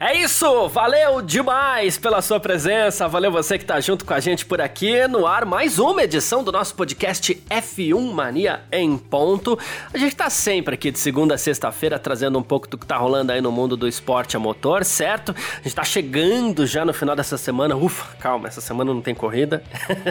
É isso, valeu demais pela sua presença, valeu você que tá junto com a gente por aqui no ar, mais uma edição do nosso podcast F1 Mania em ponto. A gente tá sempre aqui de segunda a sexta-feira trazendo um pouco do que tá rolando aí no mundo do esporte a motor, certo? A gente tá chegando já no final dessa semana, ufa, calma, essa semana não tem corrida.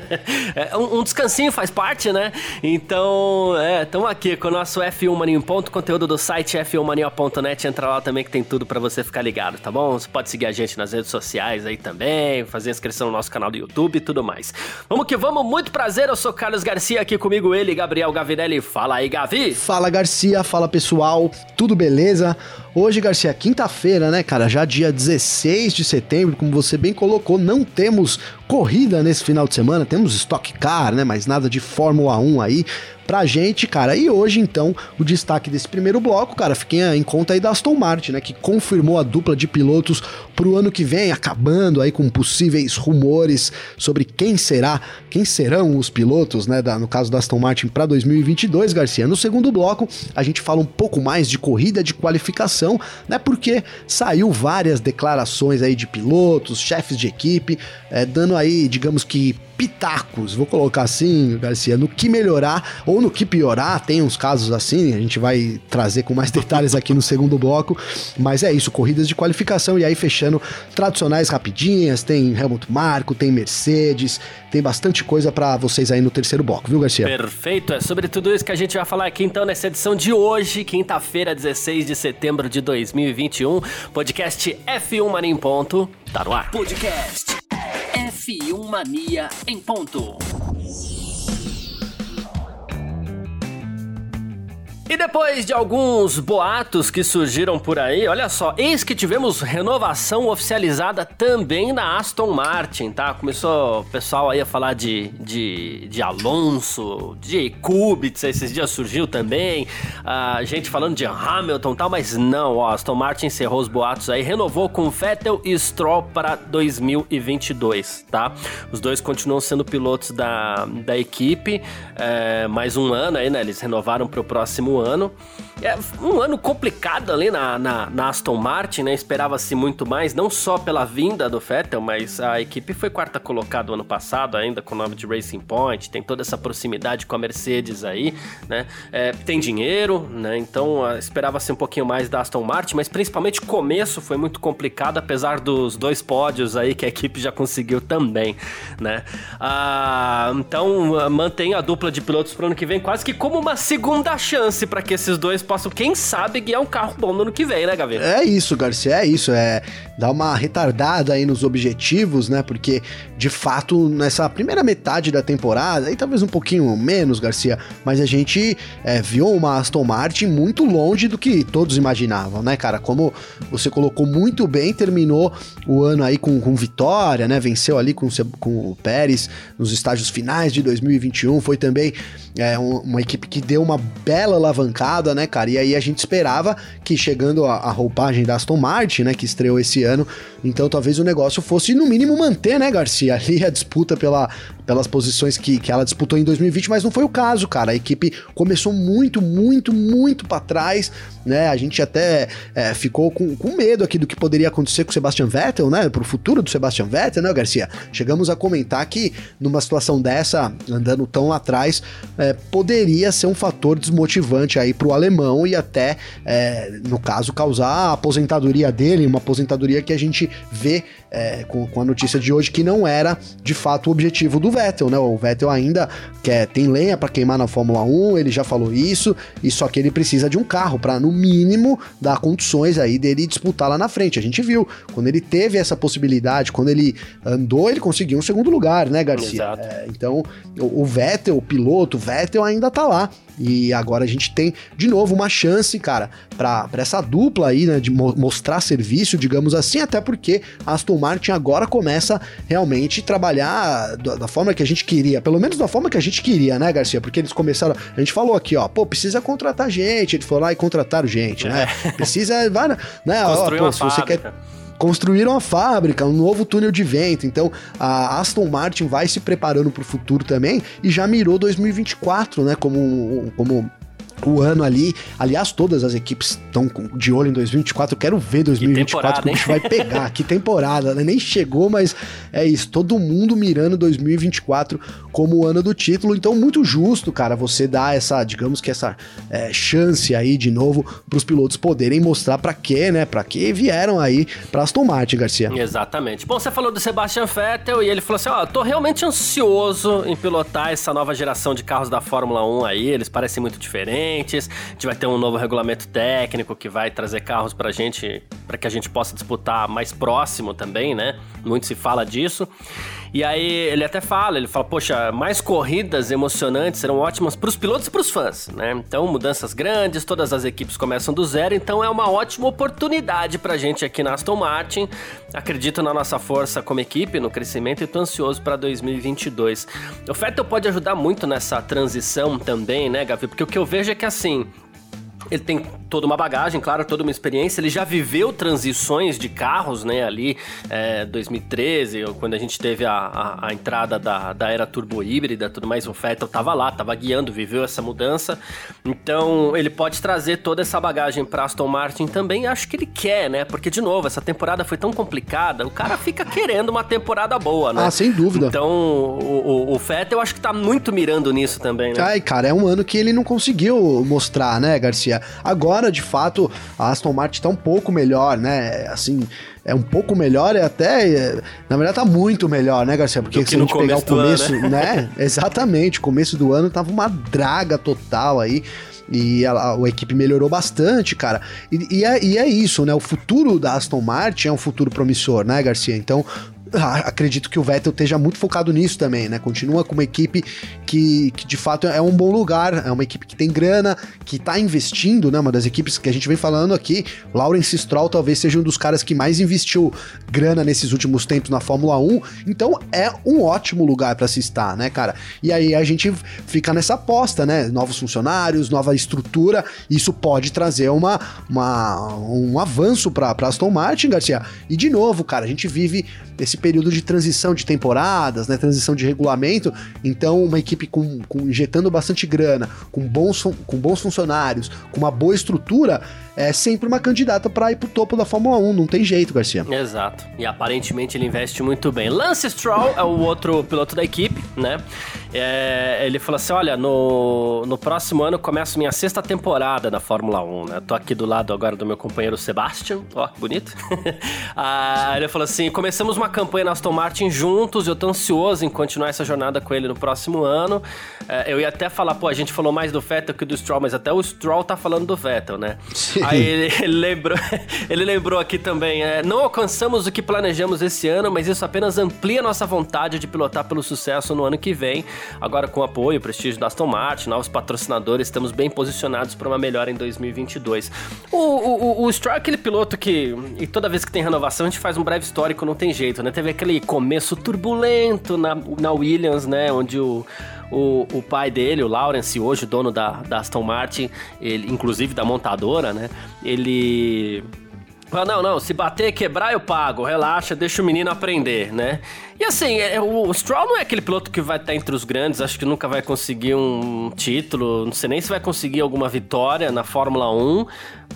é, um, um, descansinho faz parte, né? Então, é, estamos aqui com o nosso F1 Mania em ponto, conteúdo do site f1mania.net, entra lá também que tem tudo para você ficar ligado, tá bom? Bom? Você pode seguir a gente nas redes sociais aí também, fazer inscrição no nosso canal do YouTube e tudo mais. Vamos que vamos, muito prazer, eu sou Carlos Garcia, aqui comigo ele, Gabriel Gavinelli. Fala aí, Gavi! Fala, Garcia, fala pessoal, tudo beleza? Hoje, Garcia, quinta-feira, né, cara? Já dia 16 de setembro, como você bem colocou, não temos corrida nesse final de semana, temos Stock Car, né? Mas nada de Fórmula 1 aí pra gente, cara. E hoje, então, o destaque desse primeiro bloco, cara, fiquem em conta aí da Aston Martin, né? Que confirmou a dupla de pilotos pro ano que vem, acabando aí com possíveis rumores sobre quem será, quem serão os pilotos, né? Da, no caso da Aston Martin para 2022, Garcia. No segundo bloco, a gente fala um pouco mais de corrida de qualificação, né? Porque saiu várias declarações aí de pilotos, chefes de equipe, é, dando aí, digamos que pitacos, vou colocar assim, Garcia, no que melhorar ou no que piorar. Tem uns casos assim, a gente vai trazer com mais detalhes aqui no segundo bloco. Mas é isso, corridas de qualificação e aí fechando tradicionais rapidinhas. Tem Helmut Marko, tem Mercedes, tem bastante coisa para vocês aí no terceiro bloco, viu, Garcia? Perfeito, é sobre tudo isso que a gente vai falar aqui então nessa edição de hoje, quinta-feira, 16 de setembro de 2021. Podcast F1 Mania em Ponto, tá no ar. Podcast F1 Mania em ponto. E depois de alguns boatos que surgiram por aí, olha só, eis que tivemos renovação oficializada também na Aston Martin, tá? Começou o pessoal aí a falar de, de, de Alonso, de Kubica, esses dias surgiu também, a gente falando de Hamilton e tal, mas não, ó, Aston Martin encerrou os boatos aí, renovou com Vettel e Stroll para 2022, tá? Os dois continuam sendo pilotos da, da equipe, é, mais um ano aí, né? Eles renovaram para o próximo ano. É um ano complicado ali na, na, na Aston Martin, né? Esperava-se muito mais, não só pela vinda do Vettel, mas a equipe foi quarta colocada ano passado, ainda com o nome de Racing Point, tem toda essa proximidade com a Mercedes aí, né? É, tem dinheiro, né? Então esperava-se um pouquinho mais da Aston Martin, mas principalmente o começo foi muito complicado, apesar dos dois pódios aí que a equipe já conseguiu também, né? Ah, então mantém a dupla de pilotos para o ano que vem quase que como uma segunda chance para que esses dois possam, quem sabe, guiar um carro bom no ano que vem, né, Gavi? É isso, Garcia, é isso. É dar uma retardada aí nos objetivos, né? Porque, de fato, nessa primeira metade da temporada, e talvez um pouquinho menos, Garcia, mas a gente é, viu uma Aston Martin muito longe do que todos imaginavam, né, cara? Como você colocou muito bem, terminou o ano aí com, com vitória, né? Venceu ali com, com o Pérez nos estágios finais de 2021. Foi também é, um, uma equipe que deu uma bela alavancada, né, cara? E aí a gente esperava que chegando a, a roupagem da Aston Martin, né, que estreou esse então talvez o negócio fosse no mínimo manter, né, Garcia, ali a disputa pela, pelas posições que, que ela disputou em 2020, mas não foi o caso, cara. A equipe começou muito, muito, muito para trás, né? A gente até é, ficou com, com medo aqui do que poderia acontecer com o Sebastian Vettel, né? Pro futuro do Sebastian Vettel, né, Garcia? Chegamos a comentar que numa situação dessa, andando tão lá atrás, é, poderia ser um fator desmotivante aí pro alemão e até, é, no caso, causar a aposentadoria dele, uma aposentadoria que a gente vê é, com, com, a notícia de hoje que não era de fato o objetivo do Vettel, né? O Vettel ainda quer, tem lenha para queimar na Fórmula 1, ele já falou isso, e só que ele precisa de um carro para no mínimo dar condições aí dele disputar lá na frente. A gente viu, quando ele teve essa possibilidade, quando ele andou, ele conseguiu um segundo lugar, né, Garcia? É, então, o, o Vettel, o piloto, o Vettel ainda tá lá E agora a gente tem de novo uma chance, cara, para essa dupla aí, né, de mo mostrar serviço, digamos assim, até porque a Aston Martin agora começa realmente trabalhar da, da, forma que a gente queria, pelo menos da forma que a gente queria, né, Garcia? Porque eles começaram, a gente falou aqui, ó, pô, precisa contratar gente, eles foram lá e contrataram gente, né? É. Precisa, vai, né, ó, pô, se você quer construíram a fábrica, um novo túnel de vento. Então a Aston Martin vai se preparando para o futuro também e já mirou 2024, né? Como, como o ano ali. Aliás, todas as equipes estão de olho em 2024. Eu quero ver 2024 que, o bicho vai pegar. que temporada, né? Nem chegou, mas é isso. Todo mundo mirando 2024 como o ano do título. Então, muito justo, cara, você dar essa, digamos que essa é, chance aí de novo para os pilotos poderem mostrar para quê, né? Para que vieram aí para Aston Martin, Garcia. Exatamente. Bom, você falou do Sebastian Vettel e ele falou assim: ó, tô realmente ansioso em pilotar essa nova geração de carros da Fórmula 1 aí. Eles parecem muito diferentes diferentes. A gente vai ter um novo regulamento técnico que vai trazer carros pra gente, para que a gente possa disputar mais próximo também, né? Muito se fala disso. E aí ele até fala, ele fala, poxa, mais corridas emocionantes serão ótimas para os pilotos e para os fãs, né? Então, mudanças grandes, todas as equipes começam do zero, então é uma ótima oportunidade para gente aqui na Aston Martin. Acredito na nossa força como equipe, no crescimento e tô ansioso para 2022. O Vettel pode ajudar muito nessa transição também, né, Gavi? Porque o que eu vejo é que assim, ele tem toda uma bagagem, claro, toda uma experiência. Ele já viveu transições de carros, né? Ali, é, 2013, quando a gente teve a, a, a, entrada da, da era turbo híbrida tudo mais, o Vettel tava lá, tava guiando, viveu essa mudança. Então, ele pode trazer toda essa bagagem para Aston Martin também. Acho que ele quer, né? Porque, de novo, essa temporada foi tão complicada, o cara fica querendo uma temporada boa, né? Ah, sem dúvida. Então, o, o, o Vettel, eu acho que tá muito mirando nisso também, né? Ai, cara, é um ano que ele não conseguiu mostrar, né, Garcia? Agora, de fato, a Aston Martin tá um pouco melhor, né? Assim, é um pouco melhor, é até. Na verdade, tá muito melhor, né, Garcia? Porque se a gente pegar o começo, ano, né? né? Exatamente, o começo do ano tava uma draga total aí. E a, a, equipe melhorou bastante, cara. E, e, é, e, é, isso, né? O futuro da Aston Martin é um futuro promissor, né, Garcia? Então, acredito que o Vettel esteja muito focado nisso também, né? Continua com uma equipe que, que de fato é um bom lugar, é uma equipe que tem grana, que tá investindo, né? Uma das equipes que a gente vem falando aqui, Lawrence Stroll talvez seja um dos caras que mais investiu grana nesses últimos tempos na Fórmula 1, então é um ótimo lugar para se estar, né, cara? E aí a gente fica nessa aposta, né? Novos funcionários, nova estrutura, isso pode trazer uma, uma um avanço para Aston Martin, Garcia. E de novo, cara, a gente vive esse período de transição de temporadas, né, transição de regulamento, então uma equipe com, com injetando bastante grana, com bons, com bons funcionários, com uma boa estrutura, é sempre uma candidata para ir pro topo da Fórmula 1, não tem jeito, Garcia. Exato. E aparentemente ele investe muito bem. Lance Stroll é o outro piloto da equipe, né? É, ele falou assim: olha, no, no próximo ano começa minha sexta temporada na Fórmula 1, né? Tô aqui do lado agora do meu companheiro Sebastian, ó, que bonito. ah, ele falou assim: começamos uma campanha na Aston Martin juntos, eu tô ansioso em continuar essa jornada com ele no próximo ano. É, eu ia até falar, pô, a gente falou mais do Vettel que do Stroll, mas até o Stroll tá falando do Vettel, né? Sim. Aí ele, ele, lembrou, ele lembrou aqui também: é, não alcançamos o que planejamos esse ano, mas isso apenas amplia nossa vontade de pilotar pelo sucesso no ano que vem. Agora, com o apoio, prestígio da Aston Martin, novos patrocinadores, estamos bem posicionados para uma melhora em 2022. O, o, o Stroll é aquele piloto que, e toda vez que tem renovação, a gente faz um breve histórico, não tem jeito, né? Teve aquele começo turbulento na, na Williams, né? Onde o o, o pai dele, o Lawrence, hoje o dono da, da Aston Martin, ele, inclusive da montadora, né? Ele ah, não, não, se bater, quebrar, eu pago. Relaxa, deixa o menino aprender, né? E assim, é, o Stroll não é aquele piloto que vai estar entre os grandes, acho que nunca vai conseguir um título, não sei nem se vai conseguir alguma vitória na Fórmula 1,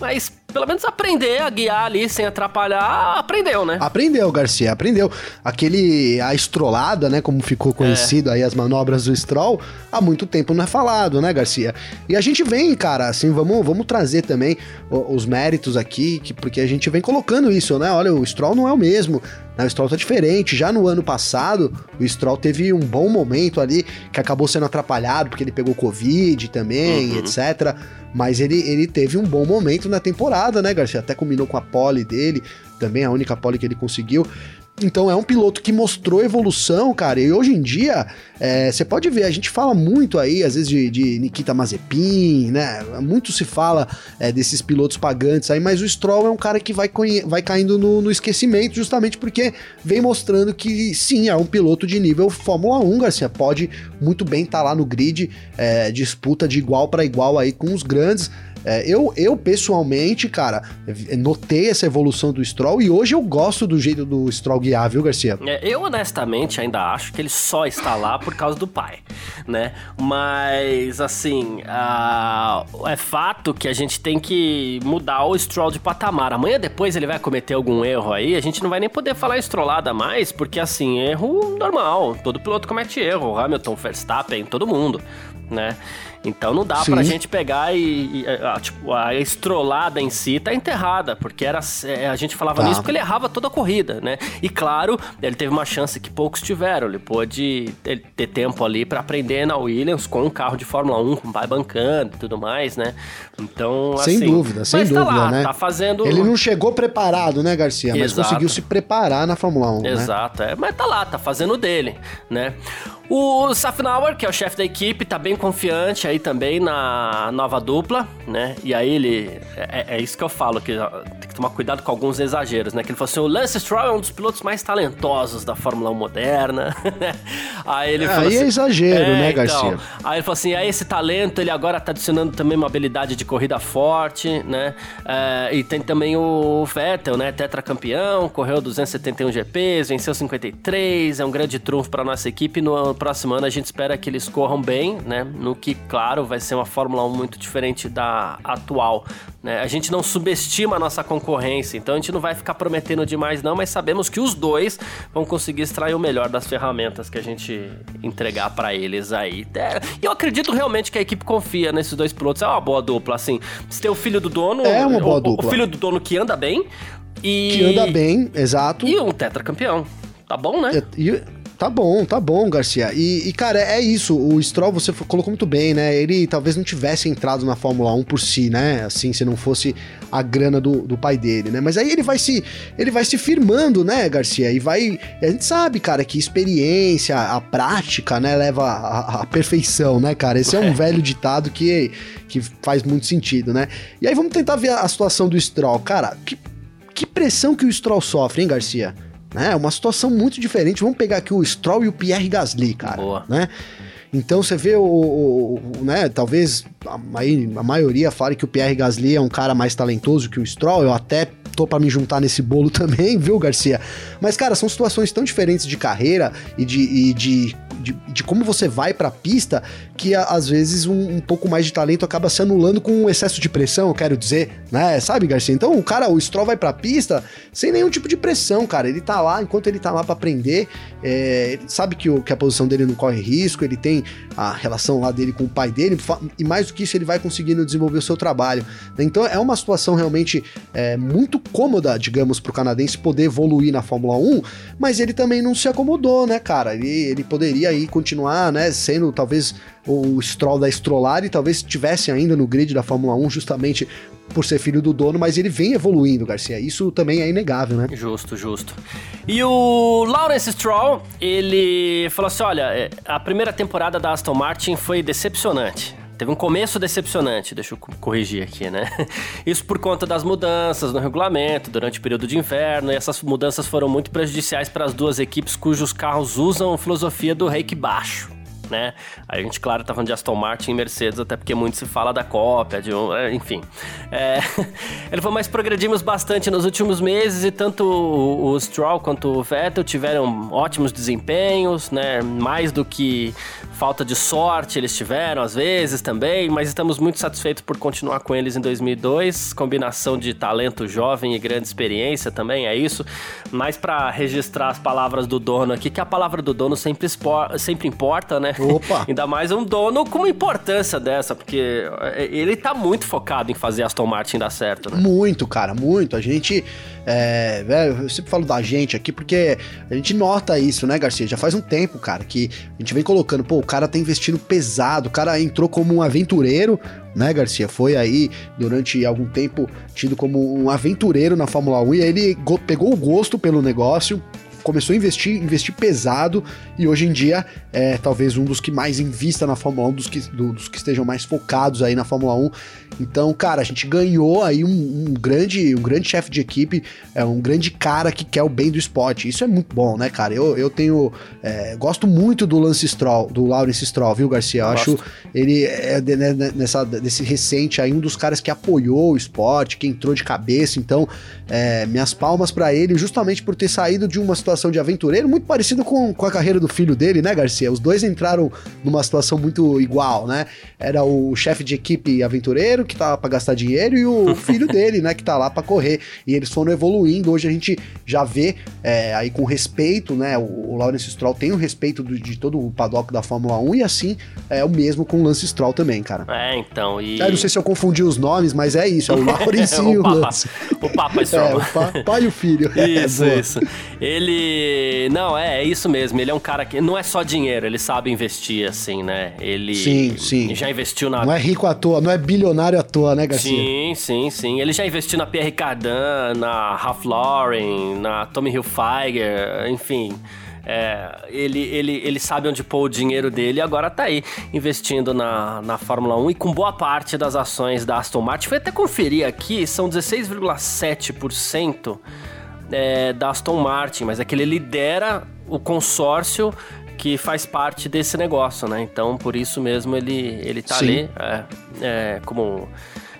mas pelo menos aprender a guiar ali sem atrapalhar, aprendeu, né? Aprendeu, Garcia, aprendeu. Aquele, a estrolada, né, como ficou conhecido é. aí as manobras do Stroll, há muito tempo não é falado, né, Garcia? E a gente vem, cara, assim, vamos, vamos trazer também os méritos aqui, que, porque a gente vem colocando isso, né? Olha, o Stroll não é o mesmo, né? O Stroll tá diferente. Já no ano passado, o Stroll teve um bom momento ali, que acabou sendo atrapalhado, porque ele pegou Covid também, uhum. etc. Mas ele, ele teve um bom momento na temporada, né, Garcia? Até combinou com a pole dele, também a única pole que ele conseguiu. Então é um piloto que mostrou evolução, cara. E hoje em dia, é, você pode ver, a gente fala muito aí, às vezes, de, de Nikita Mazepin, né? Muito se fala é, desses pilotos pagantes aí, mas o Stroll é um cara que vai, vai caindo no, no, esquecimento justamente porque vem mostrando que sim, é um piloto de nível Fórmula 1, Garcia. Pode muito bem estar tá lá no grid, é, disputa de igual para igual aí com os grandes. É, eu, eu, pessoalmente, cara, notei essa evolução do Stroll e hoje eu gosto do jeito do Stroll guiar, viu, Garcia? É, eu, honestamente, ainda acho que ele só está lá por causa do pai, né? Mas, assim, uh, é fato que a gente tem que mudar o Stroll de patamar. Amanhã depois ele vai cometer algum erro aí, a gente não vai nem poder falar estrolada mais, porque, assim, erro normal. Todo piloto comete erro. Hamilton, Verstappen, todo mundo, né? Então não dá Sim. pra gente pegar e, e a, tipo, a estrolada em si tá enterrada, porque era é, a gente falava tá. nisso porque ele errava toda a corrida, né? E claro, ele teve uma chance que poucos tiveram, ele pôde ter tempo ali para aprender na Williams com um carro de Fórmula 1, com pai bancando e tudo mais, né? Então, sem assim, dúvida, sem dúvida, tá lá, né? Tá fazendo Ele não chegou preparado, né, Garcia, mas Exato. conseguiu se preparar na Fórmula 1, né? Exato, né? é, mas tá lá, tá fazendo dele, né? O Safnauer, que é o chefe da equipe, tá bem confiante aí também na nova dupla, né? E aí ele. É, é isso que eu falo, que tem que tomar cuidado com alguns exageros, né? Que ele falou assim: o Lance Stroll é um dos pilotos mais talentosos da Fórmula 1 moderna. aí ele falou. Aí é assim, é exagero, é, né, então, Garcia? Aí ele falou assim: aí esse talento ele agora tá adicionando também uma habilidade de corrida forte, né? É, e tem também o Vettel, né? Tetracampeão, correu 271 GPs, venceu 53, é um grande trunfo para nossa equipe no próximo ano a gente espera que eles corram bem, né? No que, claro, vai ser uma Fórmula 1 muito diferente da atual. Né? A gente não subestima a nossa concorrência, então a gente não vai ficar prometendo demais, não, mas sabemos que os dois vão conseguir extrair o melhor das ferramentas que a gente entregar para eles aí. É, e eu acredito realmente que a equipe confia nesses dois pilotos. É uma boa dupla, assim. Se tem o filho do dono. É uma boa o, dupla. O filho do dono que anda bem. E... Que anda bem, exato. E um tetracampeão. Tá bom, né? E, Tá bom, tá bom, Garcia. E, e, cara, é isso. O Stroll, você colocou muito bem, né? Ele talvez não tivesse entrado na Fórmula 1 por si, né? Assim, se não fosse a grana do, do pai dele, né? Mas aí ele vai se ele vai se firmando, né, Garcia? E vai. A gente sabe, cara, que experiência, a prática, né, leva à perfeição, né, cara? Esse é um velho ditado que, que faz muito sentido, né? E aí vamos tentar ver a, a situação do Stroll. Cara, que, que pressão que o Stroll sofre, hein, Garcia? Né? É uma situação muito diferente. Vamos pegar aqui o Stroll e o Pierre Gasly, cara. Boa. Né? Então você vê o, o, o, né, talvez a, a maioria fale que o Pierre Gasly é um cara mais talentoso que o Stroll, eu até tô para me juntar nesse bolo também, viu, Garcia? Mas, cara, são situações tão diferentes de carreira e de, e de de, de como você vai pra pista, que às vezes um, um, pouco mais de talento acaba se anulando com um excesso de pressão, eu quero dizer, né? Sabe, Garcia? Então o cara, o Stroll vai pra pista sem nenhum tipo de pressão, cara. Ele tá lá, enquanto ele tá lá para aprender, é, ele sabe que, o, que a posição dele não corre risco, ele tem a relação lá dele com o pai dele, e mais do que isso, ele vai conseguindo desenvolver o seu trabalho. Então é uma situação realmente é, muito cômoda, digamos, pro canadense poder evoluir na Fórmula 1, mas ele também não se acomodou, né, cara? Ele, ele poderia aí continuar, né, sendo talvez o Stroll da Strollari, talvez estivesse ainda no grid da Fórmula 1 justamente por ser filho do dono, mas ele vem evoluindo, Garcia. Isso também é inegável, né? Justo, justo. E o Lawrence Stroll, ele falou assim: olha, é, a primeira temporada da Aston Martin foi decepcionante. Teve um começo decepcionante, deixa eu corrigir aqui, né? Isso por conta das mudanças no regulamento durante o período de inverno, e essas mudanças foram muito prejudiciais para as duas equipes cujos carros usam a filosofia do rake baixo né? A gente, claro, tá falando de Aston Martin e Mercedes, até porque muito se fala da cópia, de um, é, enfim. É, ele falou, mas progredimos bastante nos últimos meses e tanto o, o Stroll quanto o Vettel tiveram ótimos desempenhos, né? Mais do que falta de sorte eles tiveram às vezes também, mas estamos muito satisfeitos por continuar com eles em 2002. Combinação de talento jovem e grande experiência também, é isso. Mas para registrar as palavras do dono aqui, que a palavra do dono sempre, sempre importa, né? Opa! Ainda mais um dono com uma importância dessa, porque é, ele tá muito focado em fazer Aston Martin dar certo, né? Muito, cara, muito. A gente. É, velho, eu sempre falo da gente aqui porque a gente nota isso, né, Garcia? Já faz um tempo, cara, que a gente vem colocando, pô, o cara tá investindo pesado, o cara entrou como um aventureiro, né, Garcia? Foi aí durante algum tempo tido como um aventureiro na Fórmula 1 e aí ele pegou o gosto pelo negócio começou a investir, investir pesado e hoje em dia é talvez um dos que mais invista na Fórmula 1, dos que, do, dos que estejam mais focados aí na Fórmula 1. Então, cara, a gente ganhou aí um, um grande, um grande chefe de equipe, é um grande cara que quer o bem do esporte. Isso é muito bom, né, cara? Eu, eu tenho. É, gosto muito do Lance Stroll, do Lawrence Stroll, viu, Garcia? Eu, eu acho ele é né, né, nessa, desse recente aí, um dos caras que apoiou o esporte, que entrou de cabeça. Então, é, minhas palmas para ele, justamente por ter saído de uma situação de aventureiro, muito parecido com, com a carreira do filho dele, né, Garcia? Os dois entraram numa situação muito igual, né? Era o chefe de equipe aventureiro, que tava pra gastar dinheiro, e o filho dele, né, que tá lá para correr. E eles foram evoluindo. Hoje a gente já vê é, aí com respeito, né? O, o Lawrence Stroll tem o respeito do, de todo o paddock da Fórmula 1, e assim é o mesmo com o Lance Stroll também, cara. É, então. E... É, não sei se eu confundi os nomes, mas é isso, é o Lawrence e o Lance. O Papa Stroll. É, o pai e o filho. Isso, é, isso. Ele. Não, é, é isso mesmo. Ele é um cara que não é só dinheiro, ele sabe investir, assim, né? Ele. Sim, sim. Já investiu na. Não é rico à toa, não é bilionário à toa, né, Garcia? Sim, sim, sim. Ele já investiu na Pierre Cardin, na Ralph Lauren, na Tommy Hilfiger, enfim. É, ele, ele, ele sabe onde pôr o dinheiro dele e agora tá aí investindo na, na Fórmula 1 e com boa parte das ações da Aston Martin. Foi até conferir aqui, são 16,7% é, da Aston Martin, mas é que ele lidera o consórcio que faz parte desse negócio, né? Então, por isso mesmo ele, ele tá Sim. ali é, é, como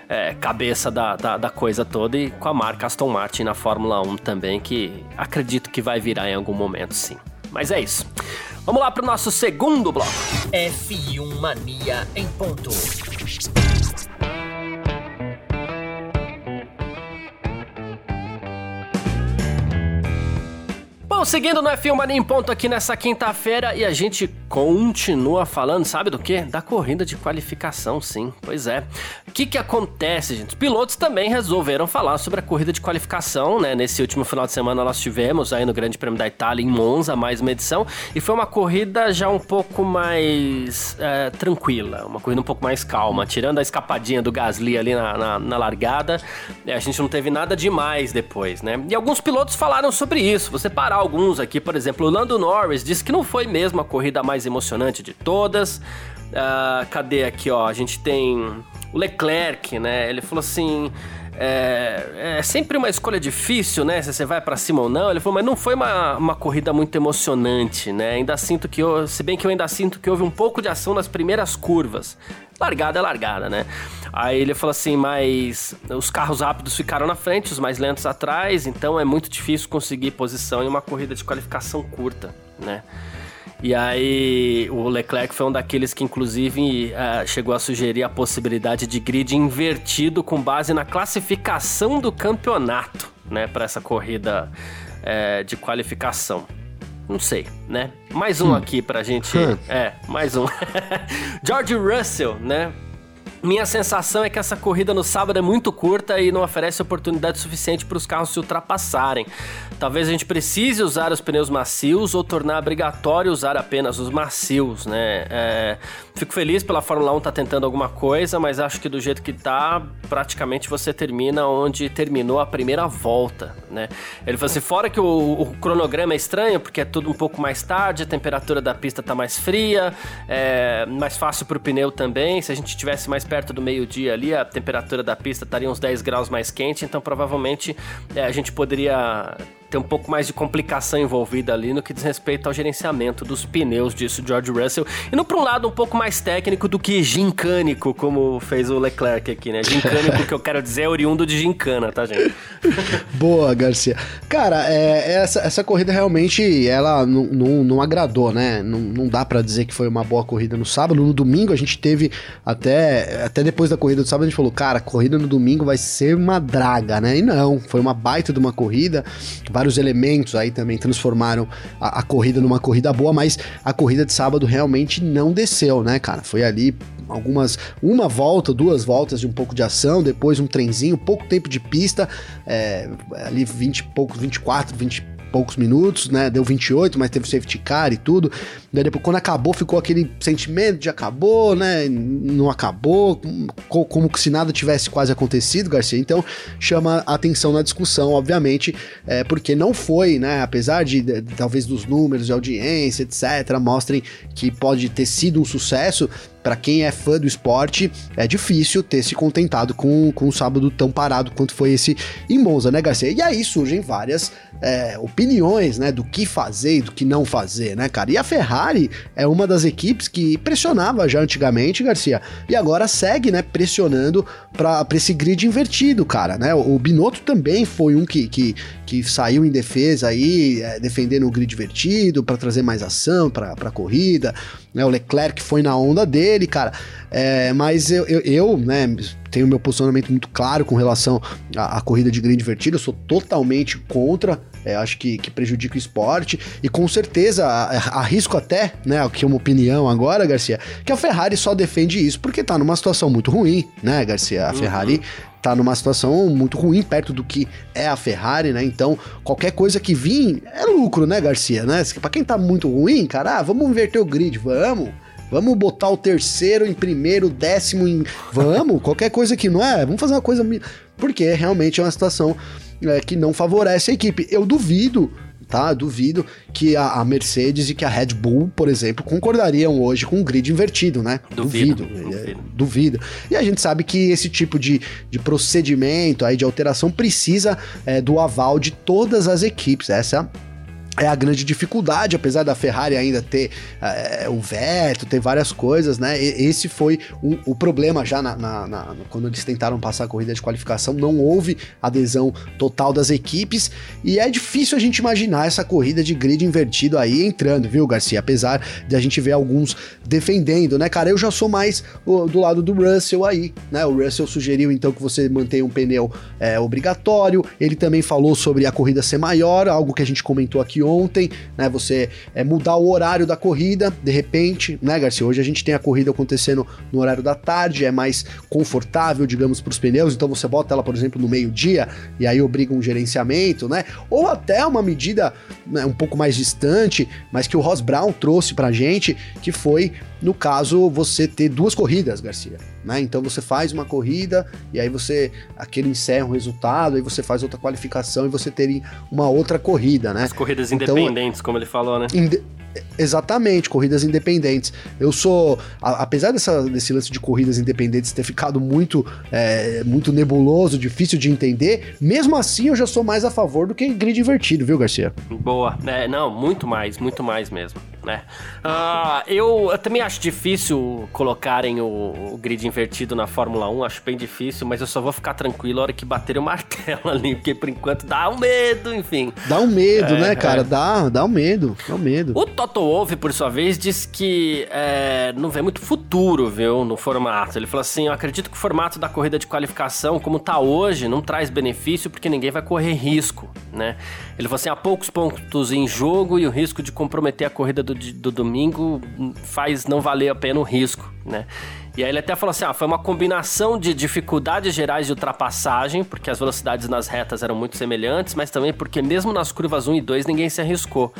é, cabeça da, da, da, coisa toda e com a marca Aston Martin na Fórmula 1 também, que acredito que vai virar em algum momento, sim. Mas é isso. Vamos lá para o nosso segundo bloco. F1 Mania em ponto. Seguindo no F1 Mania em ponto aqui nessa quinta-feira e a gente continua falando, sabe do que? Da corrida de qualificação, sim. Pois é. Que que acontece, gente? Os pilotos também resolveram falar sobre a corrida de qualificação, né? Nesse último final de semana nós tivemos aí no Grande Prêmio da Itália em Monza mais uma edição e foi uma corrida já um pouco mais é, tranquila, uma corrida um pouco mais calma, tirando a escapadinha do Gasly ali na, na, na largada, a gente não teve nada demais depois, né? E alguns pilotos falaram sobre isso. Você parar alguns aqui, por exemplo, o Lando Norris disse que não foi mesmo a corrida mais mais emocionante de todas. Uh, cadê aqui, ó? A gente tem o Leclerc, né? Ele falou assim. É, é, sempre uma escolha difícil, né? Se você vai para cima ou não. Ele falou, mas não foi uma, uma corrida muito emocionante, né? Ainda sinto que eu, se bem que eu ainda sinto que houve um pouco de ação nas primeiras curvas. Largada é largada, né? Aí ele falou assim, mas os carros rápidos ficaram na frente, os mais lentos atrás, então é muito difícil conseguir posição em uma corrida de qualificação curta, né? E aí o Leclerc foi um daqueles que inclusive uh, chegou a sugerir a possibilidade de grid invertido com base na classificação do campeonato, né, para essa corrida uh, de qualificação. Não sei, né? Mais um hum. aqui pra gente. Hum. É, mais um. George Russell, né? Minha sensação é que essa corrida no sábado é muito curta e não oferece oportunidade suficiente para os carros se ultrapassarem. Talvez a gente precise usar os pneus macios ou tornar obrigatório usar apenas os macios, né? É, fico feliz pela Fórmula 1 estar tá tentando alguma coisa, mas acho que do jeito que tá, praticamente você termina onde terminou a primeira volta, né? Ele falou assim, fora que o, o cronograma é estranho, porque é tudo um pouco mais tarde, a temperatura da pista tá mais fria, é mais fácil para o pneu também. Se a gente tivesse mais perto do meio-dia ali, a temperatura da pista estaria uns 10 graus mais quente, então provavelmente é, a gente poderia tem um pouco mais de complicação envolvida ali no que diz respeito ao gerenciamento dos pneus, disse o George Russell. E no para um lado um pouco mais técnico do que gincânico, como fez o Leclerc aqui, né? Gincânico que eu quero dizer é oriundo de gincana, tá, gente? Boa, Garcia. Cara, é, essa, essa corrida realmente, ela não, agradou, né? Não, não dá para dizer que foi uma boa corrida no sábado. No domingo a gente teve, até, até depois da corrida do sábado, a gente falou, cara, corrida no domingo vai ser uma draga, né? E não, foi uma baita de uma corrida, vários elementos aí também transformaram a, a, corrida numa corrida boa, mas a corrida de sábado realmente não desceu, né, cara? Foi ali algumas uma volta, duas voltas de um pouco de ação, depois um trenzinho, pouco tempo de pista, é, ali 20 poucos, 24, 20 poucos minutos, né? Deu 28, mas teve safety car e tudo. Daí depois, quando acabou, ficou aquele sentimento de acabou, né? Não acabou, como se nada tivesse quase acontecido, Garcia. Então, chama atenção na discussão, obviamente, é, porque não foi, né? Apesar de, de, talvez dos números de audiência, etc., mostrem que pode ter sido um sucesso, para quem é fã do esporte, é difícil ter se contentado com, com um sábado tão parado quanto foi esse em Monza, né, Garcia? E aí surgem várias é, opiniões, né, do que fazer e do que não fazer, né, cara? E a Ferrari é uma das equipes que pressionava já antigamente, Garcia, e agora segue, né, pressionando para esse grid invertido, cara, né? O, Binotto também foi um que, que, que saiu em defesa aí, é, defendendo o grid invertido para trazer mais ação para a corrida, né? O Leclerc foi na onda dele, cara. É, mas eu, eu, eu, né, tenho meu posicionamento muito claro com relação à, à corrida de grande invertida. Eu sou totalmente contra. É, acho que, que prejudica o esporte. E com certeza arrisco até, né, aqui uma opinião agora, Garcia, que a Ferrari só defende isso porque tá numa situação muito ruim, né, Garcia? A uhum. Ferrari tá numa situação muito ruim perto do que é a Ferrari, né? Então, qualquer coisa que vir é lucro, né, Garcia, né? Para quem tá muito ruim, cara, ah, vamos inverter o grid, vamos. Vamos botar o terceiro em primeiro, décimo em. Vamos, qualquer coisa que não é, vamos fazer uma coisa. Porque realmente é uma situação é, que não favorece a equipe. Eu duvido tá? Duvido que a, a, Mercedes e que a Red Bull, por exemplo, concordariam hoje com um grid invertido, né? Duvido. Duvido. Duvido. É, duvido. E a gente sabe que esse tipo de, de procedimento aí, de alteração, precisa é, do aval de todas as equipes. Essa é a grande dificuldade, apesar da Ferrari ainda ter é, o veto, ter várias coisas, né? Esse foi o problema já na, na, na, quando eles tentaram passar a corrida de qualificação, não houve adesão total das equipes e é difícil a gente imaginar essa corrida de grid invertido aí entrando, viu, Garcia? Apesar de a gente ver alguns defendendo, né, cara? Eu já sou mais do lado do Russell aí, né? O Russell sugeriu então que você mantenha um pneu é, obrigatório, ele também falou sobre a corrida ser maior, algo que a gente comentou aqui ontem, né? Você é, mudar o horário da corrida, de repente, né, Garcia? Hoje a gente tem a corrida acontecendo no horário da tarde, é mais confortável, digamos, para os pneus, então você bota ela, por exemplo, no meio-dia e aí obriga um gerenciamento, né? Ou até uma medida né, um pouco mais distante, mas que o Ross Brown trouxe pra gente, que foi no caso você ter duas corridas, Garcia, né? Então você faz uma corrida e aí você aquele encerra o resultado, aí você faz outra qualificação e você teria uma outra corrida, né? As corridas então, independentes, como ele falou, né? Exatamente, corridas independentes. Eu sou, a, apesar dessa, desse lance de corridas independentes ter ficado muito, é, muito nebuloso, difícil de entender, mesmo assim eu já sou mais a favor do que grid invertido, viu, Garcia? Boa, é, não, muito mais, muito mais mesmo, né? Uh, eu, eu, também acho difícil colocarem o, o, grid invertido na Fórmula 1, acho bem difícil, mas eu só vou ficar tranquilo a hora que bater o martelo ali, porque por enquanto dá um medo, enfim. Dá um medo, é, né, cara? É. Dá, dá um medo, dá um medo. O Toto Wolff, por sua vez, diz que é, não vê muito futuro, viu, no formato. Ele falou assim: eu acredito que o formato da corrida de qualificação, como tá hoje, não traz benefício porque ninguém vai correr risco, né? Ele falou assim: há poucos pontos em jogo e o risco de comprometer a corrida do, do domingo faz não valer a pena o risco, né? E aí ele até falou assim: ah, foi uma combinação de dificuldades gerais de ultrapassagem, porque as velocidades nas retas eram muito semelhantes, mas também porque mesmo nas curvas 1 e 2 ninguém se arriscou.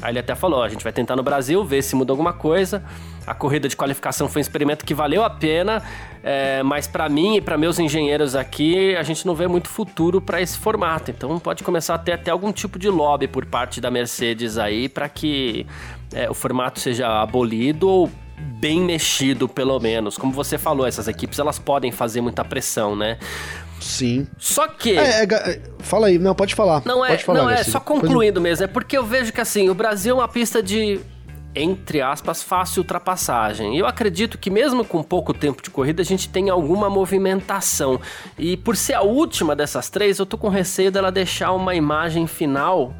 Aí ele até falou: a gente vai tentar no Brasil, ver se muda alguma coisa. A corrida de qualificação foi um experimento que valeu a pena, é, mas para mim e para meus engenheiros aqui, a gente não vê muito futuro para esse formato. Então pode começar a ter até algum tipo de lobby por parte da Mercedes aí para que é, o formato seja abolido ou bem mexido, pelo menos. Como você falou, essas equipes elas podem fazer muita pressão, né? Sim. Só que. É, é, é, fala aí, não, pode falar. Não é, falar, não é, só concluindo mesmo. É porque eu vejo que assim, o Brasil é uma pista de. Entre aspas, fácil ultrapassagem. E eu acredito que, mesmo com pouco tempo de corrida, a gente tem alguma movimentação. E por ser a última dessas três, eu tô com receio dela deixar uma imagem final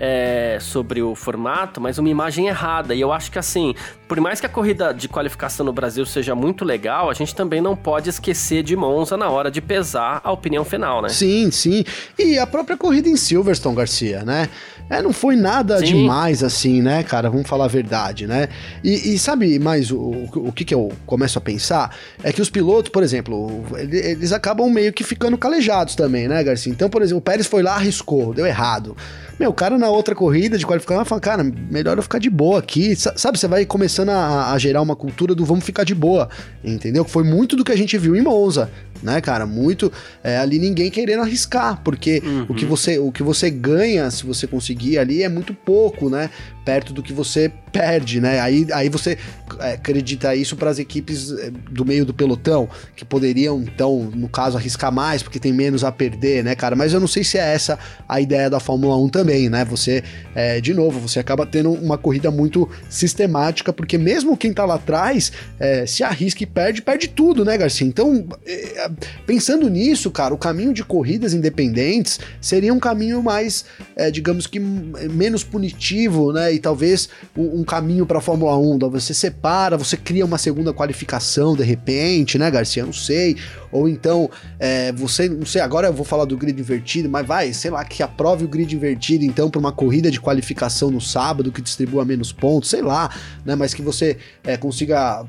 é, sobre o formato, mas uma imagem errada. E eu acho que assim, por mais que a corrida de qualificação no Brasil seja muito legal, a gente também não pode esquecer de Monza na hora de pesar a opinião final, né? Sim, sim. E a própria corrida em Silverstone, Garcia, né? É, não foi nada sim. demais assim, né, cara? Vamos falar a verdade, né? E, e sabe mais o, o que, que eu começo a pensar? É que os pilotos, por exemplo, eles acabam meio que ficando calejados também, né, Garcia? Então, por exemplo, o Pérez foi lá, arriscou, deu errado. Meu, o cara na outra corrida de qualificação, fala, cara, melhor eu ficar de boa aqui. Sabe, você vai começando a, a gerar uma cultura do vamos ficar de boa, entendeu? Foi muito do que a gente viu em Monza né, cara? Muito é, ali ninguém querendo arriscar, porque uhum. o, que você, o que você ganha se você conseguir ali é muito pouco, né? Perto do que você perde, né? Aí, aí você é, acredita isso para as equipes é, do meio do pelotão, que poderiam, então, no caso, arriscar mais, porque tem menos a perder, né, cara? Mas eu não sei se é essa a ideia da Fórmula 1 também, né? Você, é, de novo, você acaba tendo uma corrida muito sistemática, porque mesmo quem tá lá atrás é, se arrisca e perde, perde tudo, né, Garcia? Então, é, pensando nisso, cara, o caminho de corridas independentes seria um caminho mais, é, digamos que menos punitivo, né? E talvez um, caminho para a Fórmula 1, da você separa, você cria uma segunda qualificação de repente, né, Garcia? Não sei. Ou então, é, você, não sei, agora eu vou falar do grid invertido, mas vai, sei lá, que aprove o grid invertido então para uma corrida de qualificação no sábado que distribua menos pontos, sei lá, né? Mas que você é, consiga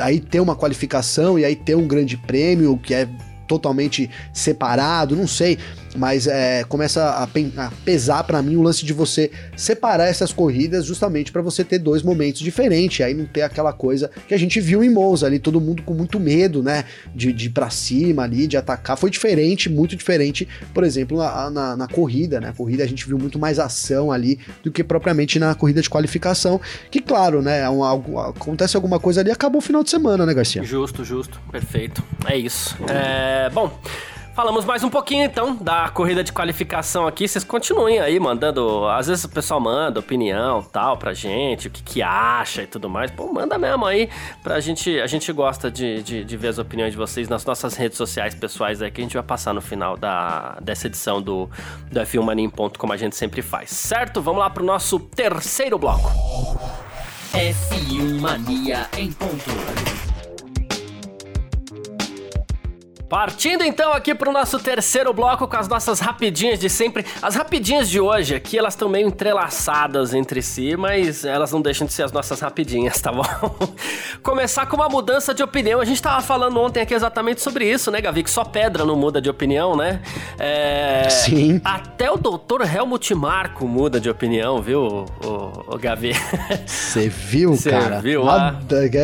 aí ter uma qualificação e aí ter um grande prêmio que é totalmente separado, não sei mas é, começa a, a pesar para mim o lance de você separar essas corridas justamente para você ter dois momentos diferentes, aí não ter aquela coisa que a gente viu em Monza ali, todo mundo com muito medo, né, de, de ir pra cima ali, de atacar, foi diferente, muito diferente, por exemplo, na, na, na corrida, né, a corrida a gente viu muito mais ação ali do que propriamente na corrida de qualificação, que claro, né, é um, acontece alguma coisa ali acabou o final de semana, né, Garcia? Justo, justo, perfeito, é isso. É, bom... Falamos mais um pouquinho então da corrida de qualificação aqui. Vocês continuem aí mandando. Às vezes o pessoal manda opinião tal pra gente, o que, que acha e tudo mais. Pô, manda mesmo aí pra gente. A gente gosta de, de, de ver as opiniões de vocês nas nossas redes sociais pessoais aí que a gente vai passar no final da, dessa edição do, do F1 Mania em Ponto, como a gente sempre faz. Certo? Vamos lá pro nosso terceiro bloco. F1 Mania em Ponto. Partindo então aqui para o nosso terceiro bloco com as nossas rapidinhas de sempre. As rapidinhas de hoje aqui, elas estão meio entrelaçadas entre si, mas elas não deixam de ser as nossas rapidinhas, tá bom? Começar com uma mudança de opinião. A gente tava falando ontem aqui exatamente sobre isso, né, Gavi? Que só pedra não muda de opinião, né? É... Sim. Até o doutor Helmut Marko muda de opinião, viu, o, o Gavi? Você viu, Cê cara? viu? Ah?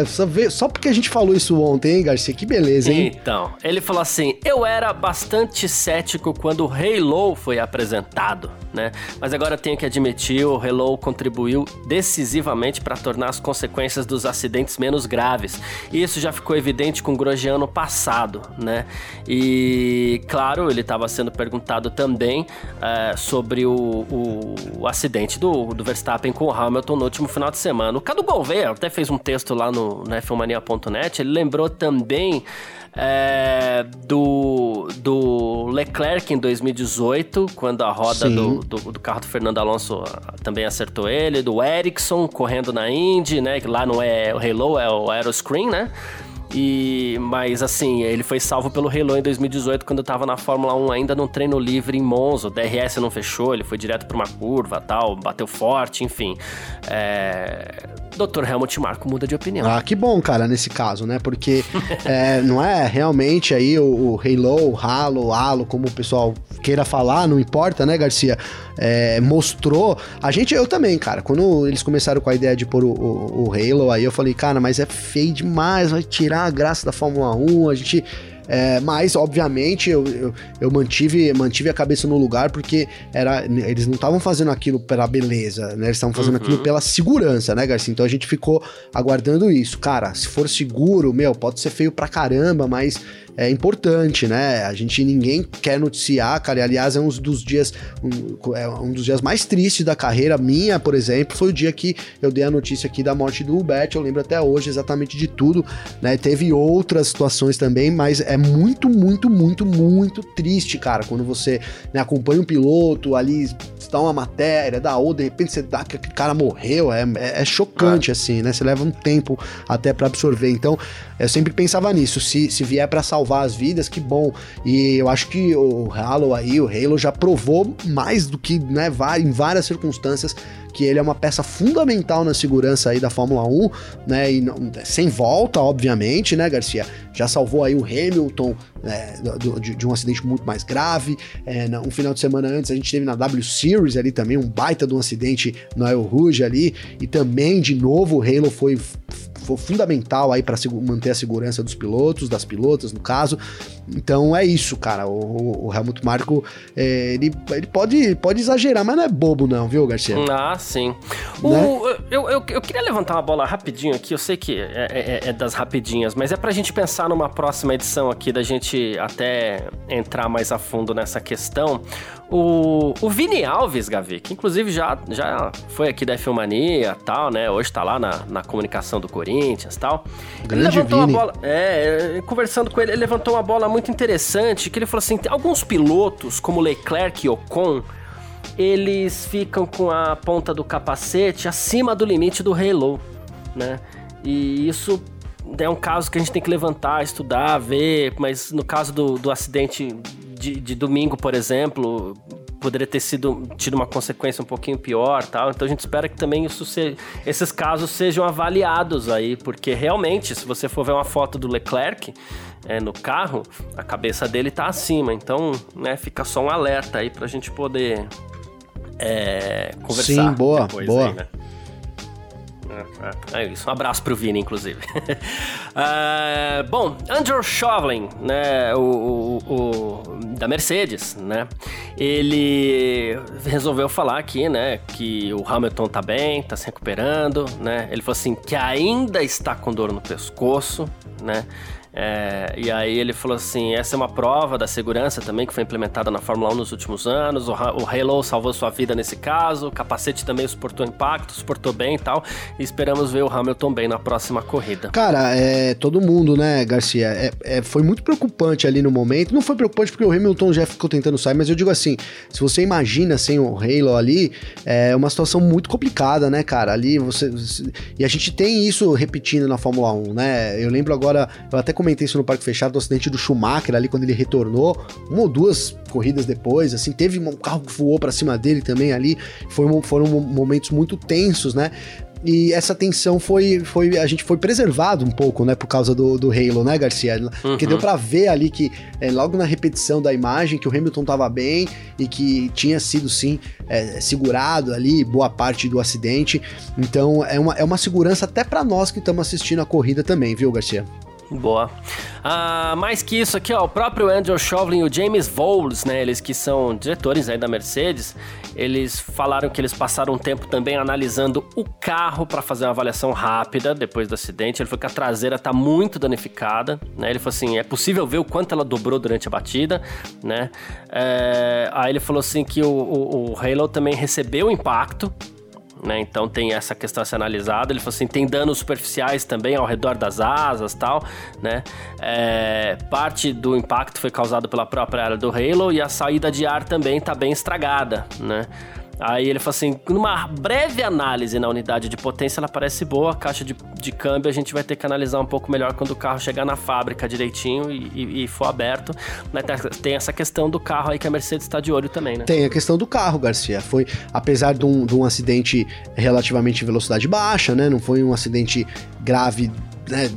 Só, só porque a gente falou isso ontem, hein, Garcia? Que beleza, hein? Então, ele falou assim: Eu era bastante cético quando o Halo foi apresentado, né? Mas agora tenho que admitir, o Halo contribuiu decisivamente para tornar as consequências dos acidentes menos graves. E isso já ficou evidente com o Grosjean no passado, né? E claro, ele estava sendo perguntado também é, sobre o, o, o, acidente do, do Verstappen com o Hamilton no último final de semana. O Cadu Gouveia até fez um texto lá no, no F1mania.net, ele lembrou também é, do, do Leclerc em 2018, quando a roda do, do, do, carro do Fernando Alonso ah, também acertou ele, do Ericsson correndo na Indy, né? Que lá não é o Halo, é o Aeroscreen, né? E, mas assim, ele foi salvo pelo Halo em 2018 quando estava na Fórmula 1 ainda no treino livre em Monza. O DRS não fechou, ele foi direto para uma curva, tal, bateu forte, enfim. É... Dr. Helmut Marko muda de opinião. Ah, que bom, cara, nesse caso, né? Porque é, não é realmente aí o, o Halo, o Halo, Halo, como o pessoal queira falar, não importa, né, Garcia? É, mostrou. A gente, eu também, cara, quando eles começaram com a ideia de pôr o, o, o Halo, aí eu falei, cara, mas é feio demais, vai tirar a graça da Fórmula 1, a gente é, mas, obviamente, eu, eu, eu, mantive, mantive a cabeça no lugar porque era, eles não estavam fazendo aquilo pela beleza, né? Eles estavam fazendo uhum. aquilo pela segurança, né, Garcia? Então a gente ficou aguardando isso. Cara, se for seguro, meu, pode ser feio pra caramba, mas é importante, né? A gente ninguém quer noticiar, cara. E, aliás, é um dos dias um, é um dos dias mais tristes da carreira minha, por exemplo, foi o dia que eu dei a notícia aqui da morte do Hubert. Eu lembro até hoje exatamente de tudo, né? Teve outras situações também, mas é muito, muito, muito, muito triste, cara, quando você né, acompanha um piloto ali dá uma matéria, dá outra, de repente você dá que aquele cara morreu, é, é, é chocante, assim, né? Você leva um tempo até para absorver. Então, eu sempre pensava nisso, se, se vier para salvar as vidas, que bom. E eu acho que o Halo aí, o Halo já provou mais do que, né, em várias circunstâncias porque ele é uma peça fundamental na segurança aí da Fórmula 1, né? E não, sem volta, obviamente, né, Garcia? Já salvou aí o Hamilton né, do, de, de, um acidente muito mais grave. É, um final de semana antes a gente teve na W Series ali também um baita de um acidente no El Rouge ali. E também, de novo, o Halo foi foi fundamental aí para manter a segurança dos pilotos, das pilotas, no caso. Então é isso, cara. O, o Helmut Marko, é, ele, ele pode, pode exagerar, mas não é bobo, não, viu, Garcia? Ah, sim. O, né? eu, eu, eu, queria levantar uma bola rapidinho aqui. Eu sei que é, é, é, das rapidinhas, mas é pra gente pensar numa próxima edição aqui, da gente até entrar mais a fundo nessa questão. O, o Vini Alves, Gavi, que inclusive já, já foi aqui da Filmania e tal, né? Hoje tá lá na, na comunicação do Corinthians e tal. Grande ele levantou Vini. uma bola. É, conversando com ele, ele levantou uma bola muito interessante, que ele falou assim: alguns pilotos, como Leclerc e Ocon, eles ficam com a ponta do capacete acima do limite do halo, né? E isso é um caso que a gente tem que levantar, estudar, ver, mas no caso do, do acidente de, de domingo, por exemplo, poderia ter sido tido uma consequência um pouquinho pior, tal. Então a gente espera que também isso se, esses casos sejam avaliados aí, porque realmente, se você for ver uma foto do Leclerc é, no carro, a cabeça dele tá acima. Então, né, fica só um alerta aí pra gente poder é, conversar. Sim, boa, boa. Aí, né? É, é isso. Um abraço pro Vini, inclusive. uh, bom, Andrew Chauvelin, né, o, o, o, da Mercedes, né, ele resolveu falar aqui, né, que o Hamilton tá bem, tá se recuperando, né, ele falou assim que ainda está com dor no pescoço, né, é, e aí ele falou assim: essa é uma prova da segurança também que foi implementada na Fórmula 1 nos últimos anos. O, o Halo salvou sua vida nesse caso. O capacete também suportou impacto, suportou bem e tal. E esperamos ver o Hamilton bem na próxima corrida. Cara, é, todo mundo, né, Garcia? É, é, foi muito preocupante ali no momento. Não foi preocupante porque o Hamilton já ficou tentando sair, mas eu digo assim: se você imagina sem o Halo ali, é uma situação muito complicada, né, cara? Ali você. você e a gente tem isso repetindo na Fórmula 1, né? Eu lembro agora, eu até comentei isso no Parque Fechado, do acidente do Schumacher ali, quando ele retornou, uma ou duas corridas depois, assim, teve um carro que voou para cima dele também ali, foram, foram momentos muito tensos, né? E essa tensão foi, foi. A gente foi preservado um pouco, né? Por causa do, do Halo, né, Garcia? Porque deu uhum. para ver ali que, é, logo na repetição da imagem, que o Hamilton tava bem e que tinha sido, sim, é, segurado ali boa parte do acidente. Então, é uma, é uma segurança até para nós que estamos assistindo a corrida também, viu, Garcia? Boa. Ah, mais que isso aqui, ó, o próprio Andrew Chauvelin e o James Voles, né, eles que são diretores aí da Mercedes, eles falaram que eles passaram um tempo também analisando o carro para fazer uma avaliação rápida depois do acidente. Ele falou que a traseira tá muito danificada, né? Ele falou assim, é possível ver o quanto ela dobrou durante a batida, né? É, aí ele falou assim que o, o, o Halo também recebeu impacto, né? Então tem essa questão a ser analisada. Ele falou assim, tem danos superficiais também ao redor das asas tal, né? É, parte do impacto foi causado pela própria área do Halo e a saída de ar também está bem estragada, né? Aí ele falou assim: numa breve análise na unidade de potência, ela parece boa. A caixa de, de câmbio a gente vai ter que analisar um pouco melhor quando o carro chegar na fábrica direitinho e, e, e for aberto. Mas tem essa questão do carro aí que a Mercedes está de olho também, né? Tem a questão do carro, Garcia. Foi, apesar de um, de um acidente relativamente velocidade baixa, né? Não foi um acidente grave né,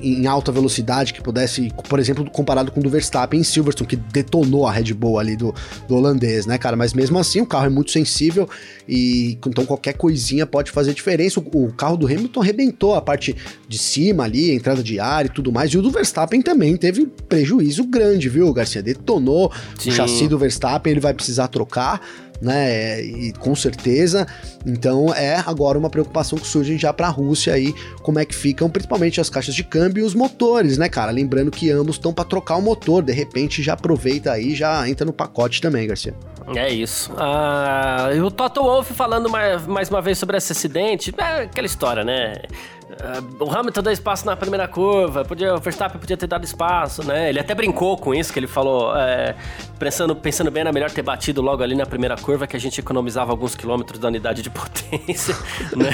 em alta velocidade que pudesse, por exemplo, comparado com o do Verstappen em Silverstone, que detonou a Red Bull ali do, do holandês, né, cara? Mas mesmo assim, o carro é muito sensível e então qualquer coisinha pode fazer diferença. O, o carro do Hamilton arrebentou a parte de cima ali, a entrada de ar e tudo mais, e o do Verstappen também teve prejuízo grande, viu, Garcia? Detonou Sim. o chassi do Verstappen, ele vai precisar trocar né? E com certeza. Então é agora uma preocupação que surge já para a Rússia aí, como é que ficam principalmente as caixas de câmbio e os motores, né, cara? Lembrando que ambos estão para trocar o motor, de repente já aproveita aí, já entra no pacote também, Garcia. É isso. Ah, o Toto Wolff falando mais, mais uma vez sobre esse acidente, é aquela história, né? o Hamilton deu espaço na primeira curva, podia, o Verstappen podia ter dado espaço, né? Ele até brincou com isso, que ele falou, é, pensando, pensando bem, era melhor ter batido logo ali na primeira curva, que a gente economizava alguns quilômetros da unidade de potência, né?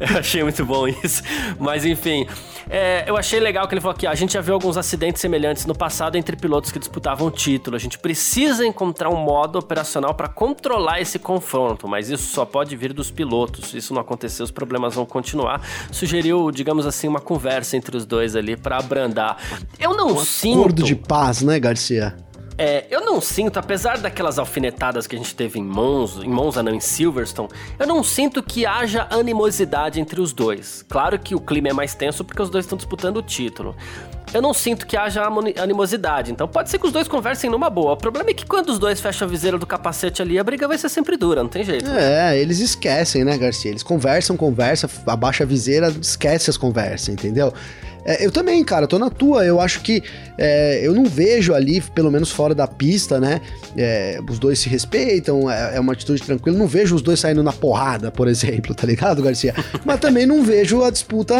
eu achei muito bom isso. Mas enfim, é, eu achei legal que ele falou aqui: a gente já viu alguns acidentes semelhantes no passado entre pilotos que disputavam o título. A gente precisa encontrar um modo operacional para controlar esse confronto, mas isso só pode vir dos pilotos. Se isso não acontecer, os problemas vão continuar. Sugeriu, digamos assim, uma conversa entre os dois ali para abrandar. Eu não um sinto. Acordo de paz, né, Garcia? É, eu não sinto, apesar daquelas alfinetadas que a gente teve em Monza, em Monza não, em Silverstone, eu não sinto que haja animosidade entre os dois. Claro que o clima é mais tenso porque os dois estão disputando o título. Eu não sinto que haja animosidade, então pode ser que os dois conversem numa boa. O problema é que quando os dois fecham a viseira do capacete ali, a briga vai ser sempre dura, não tem jeito. É, eles esquecem, né, Garcia? Eles conversam, conversa, abaixa a viseira, esquece as conversas, entendeu? É, eu também, cara, tô na tua. Eu acho que é, eu não vejo ali, pelo menos fora da pista, né? É, os dois se respeitam, é, é, uma atitude tranquila. Não vejo os dois saindo na porrada, por exemplo, tá ligado, Garcia? Mas também não vejo a disputa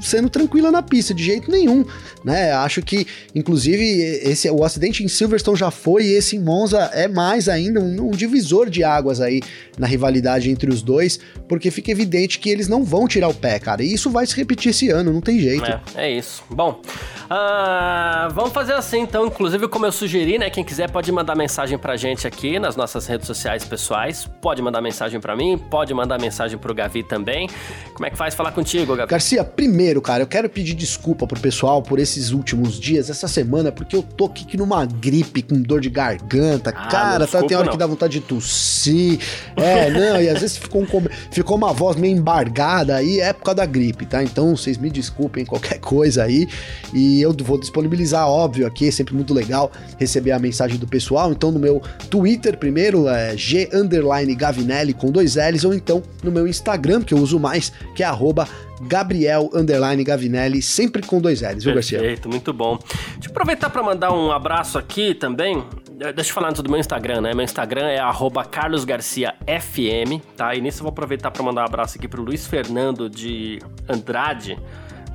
sendo tranquila na pista, de jeito nenhum, né? Acho que, inclusive, esse o acidente em Silverstone já foi, e esse em Monza é mais ainda um, um divisor de águas aí na rivalidade entre os dois, porque fica evidente que eles não vão tirar o pé, cara. E isso vai se repetir esse ano, não tem jeito. É, é isso. Bom, uh, vamos fazer assim então. Inclusive, como eu sugeri, né? Quem quiser pode mandar mensagem pra gente aqui nas nossas redes sociais pessoais. Pode mandar mensagem pra mim, pode mandar mensagem pro Gavi também. Como é que faz falar contigo, Gavi? Garcia, primeiro, cara, eu quero pedir desculpa pro pessoal por esses últimos dias, essa semana, porque eu tô aqui numa gripe com dor de garganta. Ah, cara, tá, tem hora não. que dá vontade de tossir. É, não, e às vezes ficou, um, ficou uma voz meio embargada aí, é por causa da gripe, tá? Então vocês me desculpem qualquer coisa aí. E eu vou disponibilizar, óbvio, aqui, é sempre muito legal receber a mensagem do pessoal. Então, no meu Twitter, primeiro, é G Gavinelli com dois L's, ou então no meu Instagram, que eu uso mais, que é arroba Gabriel Gavinelli, sempre com dois L's, viu, Garcia? Perfeito, muito bom. Deixa eu aproveitar para mandar um abraço aqui também. Deixa eu falar antes do meu Instagram, né? Meu Instagram é carlosgarciafm, tá? E nisso eu vou aproveitar para mandar um abraço aqui pro Luiz Fernando de Andrade,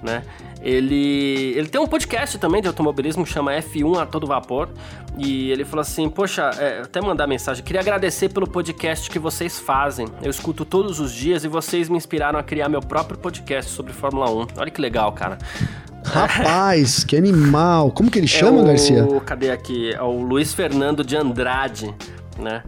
né? Ele, ele tem um podcast também de automobilismo que chama F1 a todo vapor. E ele falou assim: Poxa, é, até mandar mensagem, queria agradecer pelo podcast que vocês fazem. Eu escuto todos os dias e vocês me inspiraram a criar meu próprio podcast sobre Fórmula 1. Olha que legal, cara. Rapaz, que animal! Como que ele chama, é o, Garcia? Cadê aqui? É o Luiz Fernando de Andrade, né?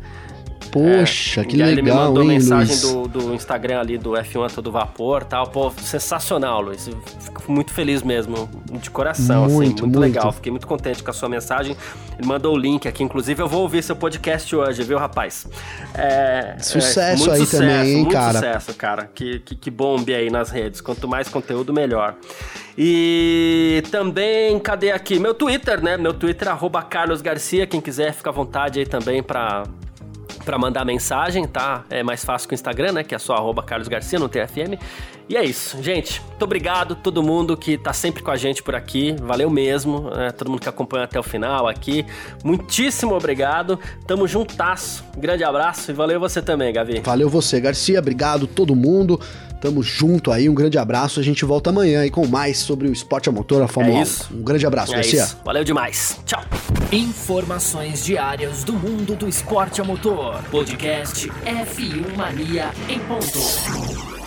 Poxa, é, que legal, ele me mandou hein, mensagem do, do, Instagram ali do F1 a todo vapor tal. Pô, sensacional, Luiz. Fico muito feliz mesmo, de coração, muito, assim. Muito, muito, legal. Fiquei muito contente com a sua mensagem. Ele mandou o link aqui, inclusive eu vou ouvir seu podcast hoje, viu, rapaz? É, sucesso é, aí sucesso, também, hein, muito cara? sucesso, cara. Que, que, que bombe aí nas redes. Quanto mais conteúdo, melhor. E também, cadê aqui? Meu Twitter, né? Meu Twitter é arroba Carlos Garcia. Quem quiser, fica à vontade aí também pra para mandar mensagem, tá? É mais fácil que o Instagram, né? Que é só arroba Carlos Garcia no TFM. E é isso, gente. Muito obrigado todo mundo que tá sempre com a gente por aqui. Valeu mesmo, né? todo mundo que acompanha até o final aqui. Muitíssimo obrigado. Tamo juntasso. Grande abraço e valeu você também, Gavi. Valeu você, Garcia. Obrigado todo mundo. Tamo junto aí, um grande abraço. A gente volta amanhã aí com mais sobre o esporte a motor, a Fórmula é isso. 1. Um grande abraço, é Garcia. Isso. Valeu demais. Tchau. Informações diárias do mundo do esporte a motor. Podcast F1 Mania em ponto.